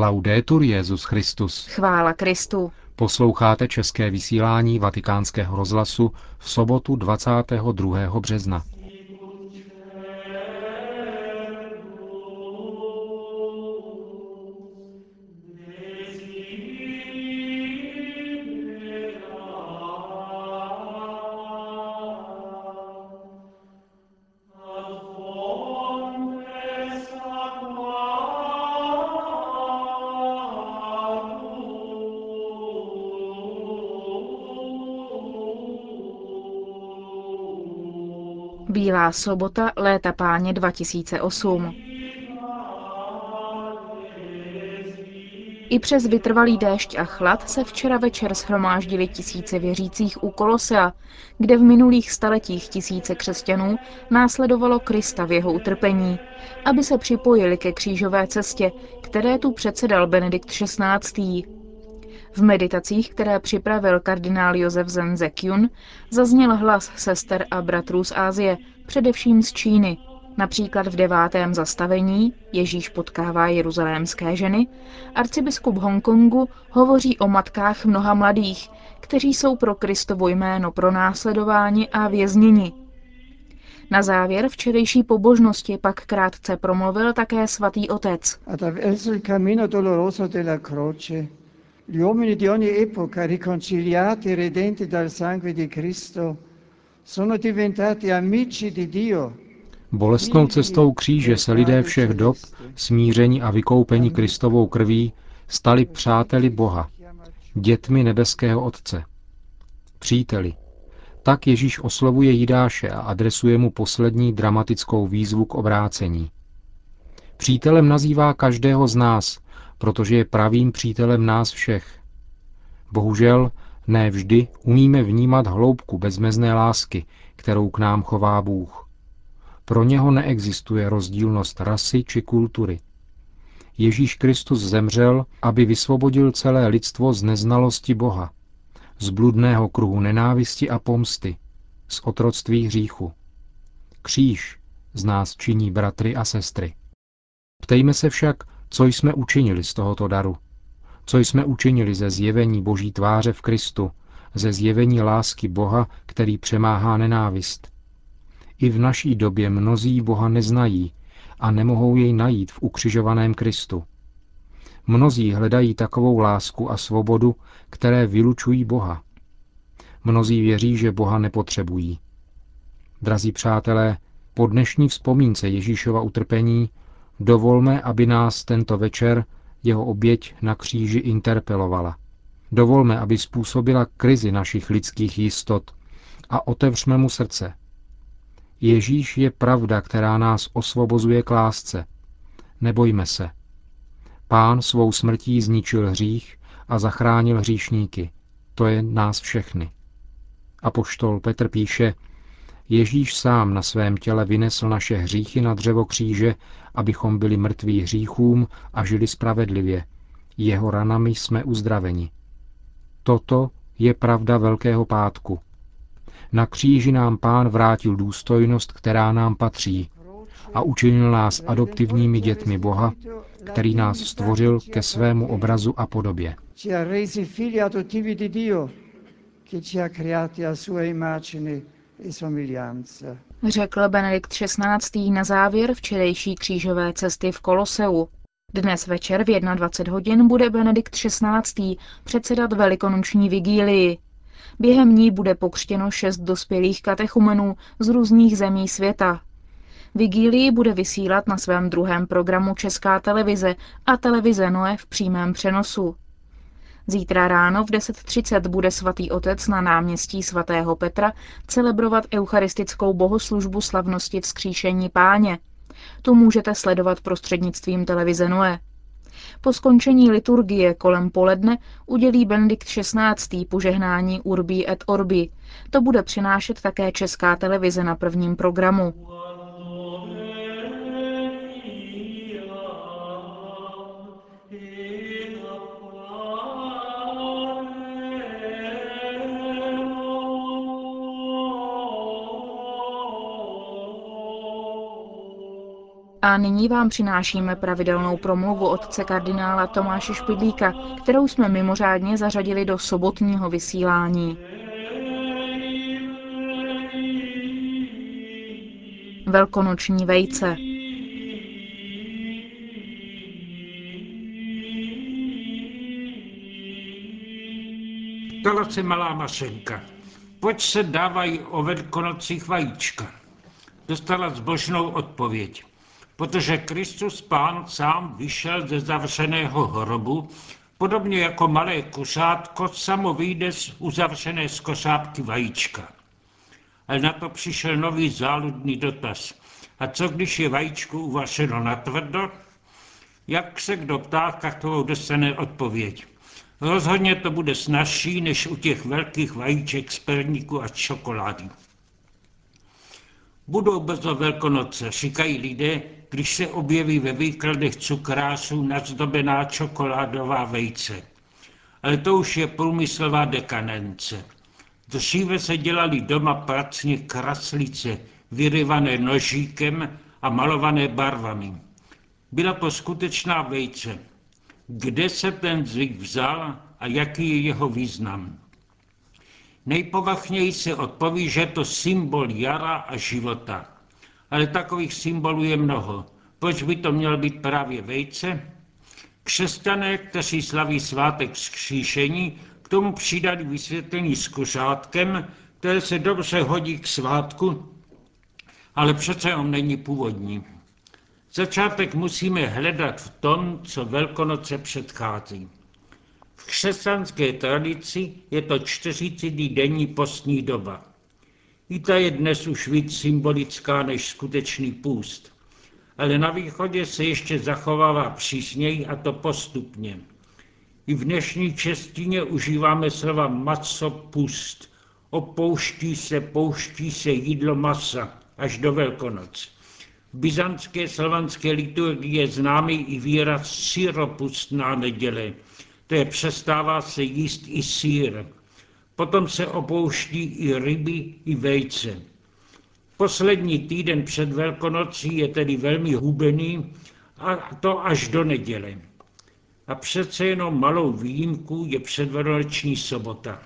Laudetur Jezus Christus. Chvála Kristu. Posloucháte české vysílání Vatikánského rozhlasu v sobotu 22. března. Bílá sobota léta páně 2008. I přes vytrvalý déšť a chlad se včera večer shromáždili tisíce věřících u Kolosea, kde v minulých staletích tisíce křesťanů následovalo Krista v jeho utrpení, aby se připojili ke křížové cestě, které tu předsedal Benedikt XVI. V meditacích, které připravil kardinál Josef Zenze Kyun, zazněl hlas sester a bratrů z Ázie, především z Číny. Například v devátém zastavení Ježíš potkává jeruzalémské ženy, arcibiskup Hongkongu hovoří o matkách mnoha mladých, kteří jsou pro Kristovo jméno pronásledováni a vězněni. Na závěr včerejší pobožnosti pak krátce promluvil také svatý otec. Gli uomini di ogni epoca, riconciliati e redenti dal sangue di Cristo, sono diventati amici di Dio. Bolestnou cestou kříže se lidé všech dob, smíření a vykoupení Kristovou krví, stali přáteli Boha, dětmi nebeského Otce. Příteli. Tak Ježíš oslovuje Jidáše a adresuje mu poslední dramatickou výzvu k obrácení. Přítelem nazývá každého z nás, protože je pravým přítelem nás všech. Bohužel ne vždy umíme vnímat hloubku bezmezné lásky, kterou k nám chová Bůh. Pro něho neexistuje rozdílnost rasy či kultury. Ježíš Kristus zemřel, aby vysvobodil celé lidstvo z neznalosti Boha, z bludného kruhu nenávisti a pomsty, z otroctví hříchu. Kříž z nás činí bratry a sestry. Ptejme se však, co jsme učinili z tohoto daru? Co jsme učinili ze zjevení Boží tváře v Kristu, ze zjevení lásky Boha, který přemáhá nenávist? I v naší době mnozí Boha neznají a nemohou jej najít v ukřižovaném Kristu. Mnozí hledají takovou lásku a svobodu, které vylučují Boha. Mnozí věří, že Boha nepotřebují. Drazí přátelé, po dnešní vzpomínce Ježíšova utrpení Dovolme, aby nás tento večer jeho oběť na kříži interpelovala. Dovolme, aby způsobila krizi našich lidských jistot a otevřme mu srdce. Ježíš je pravda, která nás osvobozuje k lásce. Nebojme se. Pán svou smrtí zničil hřích a zachránil hříšníky. To je nás všechny. A poštol Petr píše, Ježíš sám na svém těle vynesl naše hříchy na dřevo kříže, abychom byli mrtví hříchům a žili spravedlivě. Jeho ranami jsme uzdraveni. Toto je pravda Velkého pátku. Na kříži nám pán vrátil důstojnost, která nám patří a učinil nás adoptivními dětmi Boha, který nás stvořil ke svému obrazu a podobě. ci ha creati a sua immagine Řekl Benedikt XVI. na závěr včerejší křížové cesty v Koloseu. Dnes večer v 21 hodin bude Benedikt XVI. předsedat velikonoční vigílii. Během ní bude pokřtěno šest dospělých katechumenů z různých zemí světa. Vigílii bude vysílat na svém druhém programu Česká televize a televize Noe v přímém přenosu. Zítra ráno v 10.30 bude svatý otec na náměstí svatého Petra celebrovat eucharistickou bohoslužbu slavnosti vzkříšení páně. Tu můžete sledovat prostřednictvím televize Noé. Po skončení liturgie kolem poledne udělí Benedikt XVI. požehnání Urbi et Orbi. To bude přinášet také česká televize na prvním programu. A nyní vám přinášíme pravidelnou promluvu otce kardinála Tomáše Špidlíka, kterou jsme mimořádně zařadili do sobotního vysílání. Velkonoční vejce. Ptala se malá mašenka, proč se dávají o velkonocích vajíčka? Dostala zbožnou odpověď. Protože Kristus Pán sám vyšel ze zavřeného hrobu, podobně jako malé kuřátko samo vyjde z uzavřené z košátky vajíčka. Ale na to přišel nový záludný dotaz. A co když je vajíčko uvařeno natvrdo? Jak se kdo ptá, takovou dostane odpověď. Rozhodně to bude snažší než u těch velkých vajíček z perníku a čokolády. Budou brzo velkonoce, říkají lidé, když se objeví ve výkladech cukrářů nazdobená čokoládová vejce. Ale to už je průmyslová dekanence. Dříve se dělali doma pracně kraslice, vyryvané nožíkem a malované barvami. Byla to skutečná vejce. Kde se ten zvyk vzal a jaký je jeho význam? Nejpovachněji se odpoví, že je to symbol jara a života. Ale takových symbolů je mnoho. Proč by to měl být právě vejce? Křesťané, kteří slaví svátek vzkříšení, k tomu přidali vysvětlení s kuřátkem, které se dobře hodí k svátku, ale přece on není původní. Začátek musíme hledat v tom, co Velkonoce předchází. V křesťanské tradici je to 40 denní postní doba. I ta je dnes už víc symbolická než skutečný půst. Ale na východě se ještě zachovává přísněji a to postupně. I v dnešní čestině užíváme slova maso pust. Opouští se, pouští se jídlo masa až do Velkonoc. V byzantské slovanské liturgii je známý i výraz síropustná neděle, to je přestává se jíst i sír. Potom se opouští i ryby, i vejce. Poslední týden před Velkonocí je tedy velmi hubený a to až do neděle. A přece jenom malou výjimku je předvelikonoční sobota.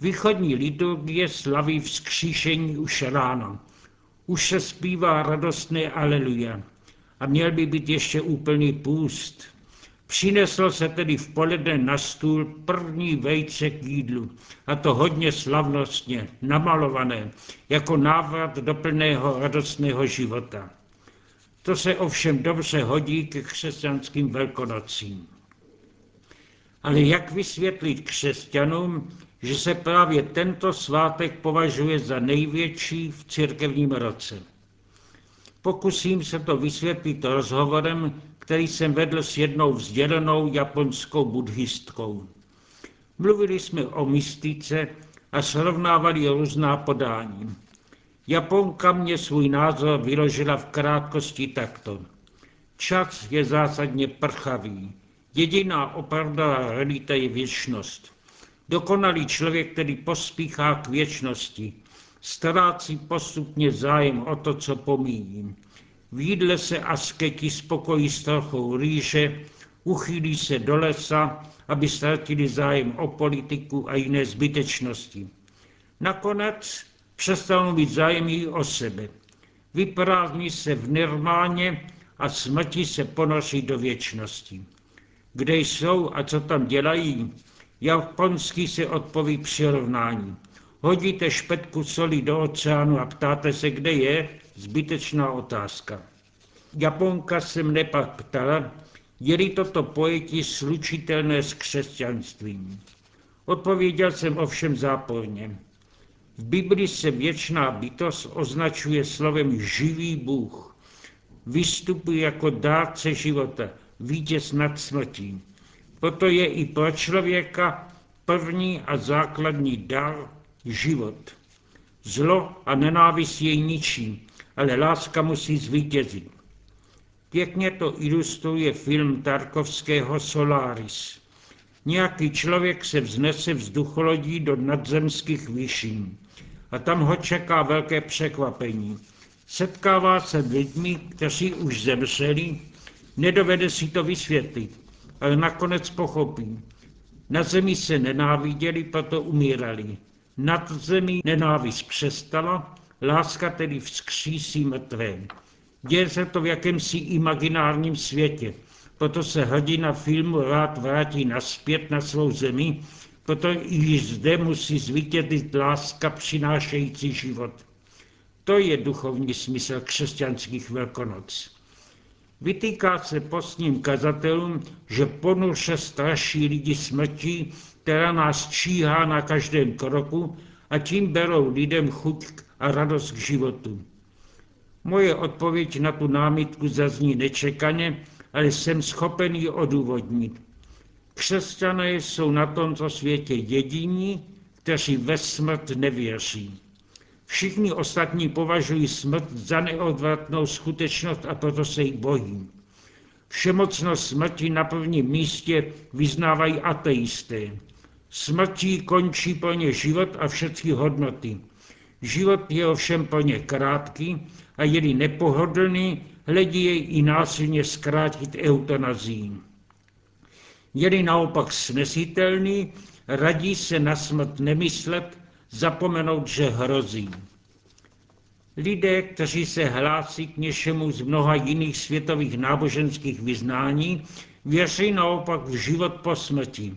Východní liturgie slaví vzkříšení už ráno. Už se zpívá radostné aleluja. A měl by být ještě úplný půst. Přinesl se tedy v poledne na stůl první vejce k jídlu, a to hodně slavnostně, namalované, jako návrat do plného radostného života. To se ovšem dobře hodí ke křesťanským velkonocím. Ale jak vysvětlit křesťanům, že se právě tento svátek považuje za největší v církevním roce? Pokusím se to vysvětlit rozhovorem, který jsem vedl s jednou vzdělenou japonskou buddhistkou. Mluvili jsme o mystice a srovnávali různá podání. Japonka mě svůj názor vyložila v krátkosti takto. Čas je zásadně prchavý. Jediná opravdová realita je věčnost. Dokonalý člověk, který pospíchá k věčnosti, ztrácí postupně zájem o to, co pomíjí. V jídle se asketi spokojí s trochou rýže, uchýlí se do lesa, aby ztratili zájem o politiku a jiné zbytečnosti. Nakonec přestanou mít zájem i o sebe. Vyprázdní se v nirmáně a smrti se ponoří do věčnosti. Kde jsou a co tam dělají? Japonský se odpoví přirovnání. Hodíte špetku soli do oceánu a ptáte se, kde je? Zbytečná otázka. Japonka se mne pak ptala, je-li toto pojetí slučitelné s křesťanstvím. Odpověděl jsem ovšem záporně. V Biblii se věčná bytost označuje slovem živý Bůh. Vystupuje jako dárce života, vítěz nad smrtí. Proto je i pro člověka první a základní dar život. Zlo a nenávist jej ničí, ale láska musí zvítězit. Pěkně to ilustruje film Tarkovského Solaris. Nějaký člověk se vznese vzducholodí do nadzemských výšin a tam ho čeká velké překvapení. Setkává se s lidmi, kteří už zemřeli, nedovede si to vysvětlit, ale nakonec pochopí. Na zemi se nenáviděli, proto umírali. Nad zemí nenávist přestala, láska tedy vzkřísí mrtvé. Děje se to v jakémsi imaginárním světě, proto se hrdina filmu rád vrátí naspět na svou zemi, proto i zde musí zvítězit láska přinášející život. To je duchovní smysl křesťanských velkonoc. Vytýká se postním kazatelům, že ponuše straší lidi smrtí, která nás číhá na každém kroku a tím berou lidem chuť a radost k životu. Moje odpověď na tu námitku zazní nečekaně, ale jsem schopen ji odůvodnit. Křesťané jsou na tomto světě jediní, kteří ve smrt nevěří. Všichni ostatní považují smrt za neodvratnou skutečnost a proto se jí bojí. Všemocnost smrti na prvním místě vyznávají ateisté. Smrtí končí pro ně život a všechny hodnoty. Život je ovšem pro ně krátký a je nepohodlný, hledí jej i násilně zkrátit eutanazí. Je naopak snesitelný, radí se na smrt nemyslet, zapomenout, že hrozí. Lidé, kteří se hlásí k něčemu z mnoha jiných světových náboženských vyznání, věří naopak v život po smrti.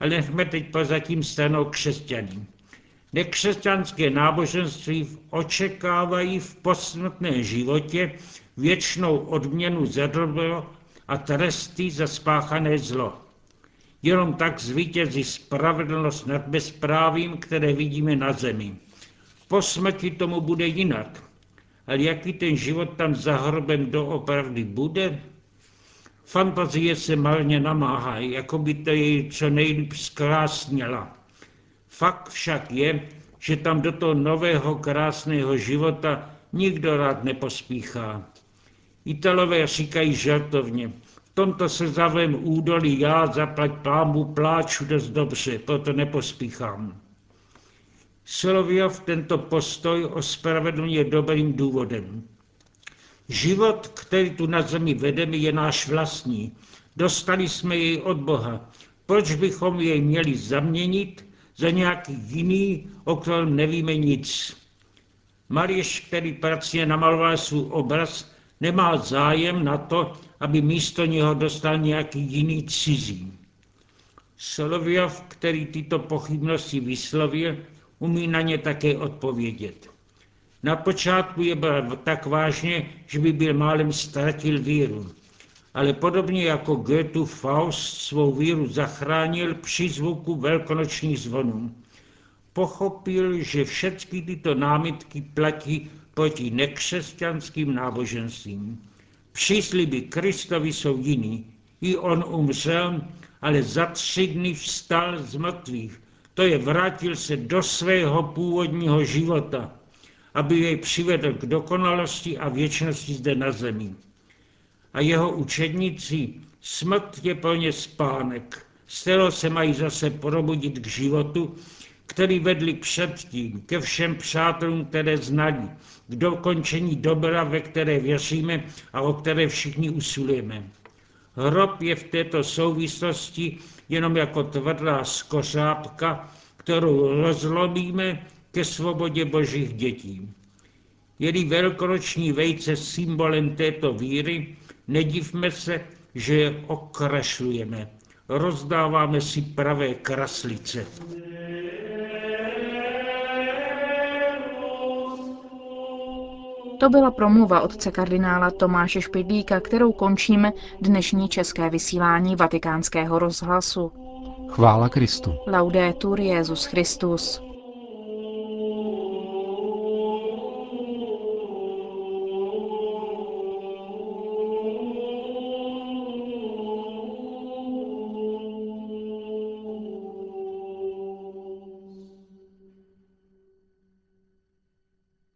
Ale nechme teď pozatím stranou křesťany. Nekřesťanské náboženství očekávají v posmrtném životě věčnou odměnu za dobro a tresty za spáchané zlo. Jenom tak zvítězí spravedlnost nad bezprávím, které vidíme na zemi. Po smrti tomu bude jinak. Ale jaký ten život tam za hrobem doopravdy bude? Fantazie se marně namáhá, jako by to jej co nejlíp zkrásněla. Fakt však je, že tam do toho nového krásného života nikdo rád nepospíchá. Italové říkají žartovně, v tomto slzavém údolí já zaplať pámu pláču dost dobře, proto nepospíchám. Soloviov tento postoj ospravedlňuje dobrým důvodem. Život, který tu na zemi vedeme, je náš vlastní. Dostali jsme jej od Boha. Proč bychom jej měli zaměnit za nějaký jiný, o kterém nevíme nic? Mariš, který pracně namaloval svůj obraz, nemá zájem na to, aby místo něho dostal nějaký jiný cizí. Soloviov, který tyto pochybnosti vyslovil, umí na ně také odpovědět. Na počátku je bral tak vážně, že by byl málem ztratil víru. Ale podobně jako Goethe Faust svou víru zachránil při zvuku velkonočních zvonů. Pochopil, že všechny tyto námitky platí proti nekřesťanským náboženstvím. Přísliby Kristovi jsou jiný. I on umřel, ale za tři dny vstal z mrtvých to je vrátil se do svého původního života, aby jej přivedl k dokonalosti a věčnosti zde na zemi. A jeho učedníci, smrt je pro ně spánek, z se mají zase probudit k životu, který vedli předtím ke všem přátelům, které znali, k dokončení dobra, ve které věříme a o které všichni usilujeme. Hrob je v této souvislosti jenom jako tvrdá skořápka, kterou rozlomíme ke svobodě božích dětí. Je-li velkonoční vejce symbolem této víry, nedivme se, že je okrašlujeme. Rozdáváme si pravé kraslice. To byla promluva otce kardinála Tomáše Špidlíka, kterou končíme dnešní české vysílání vatikánského rozhlasu. Chvála Kristu. Laudetur Jezus Christus.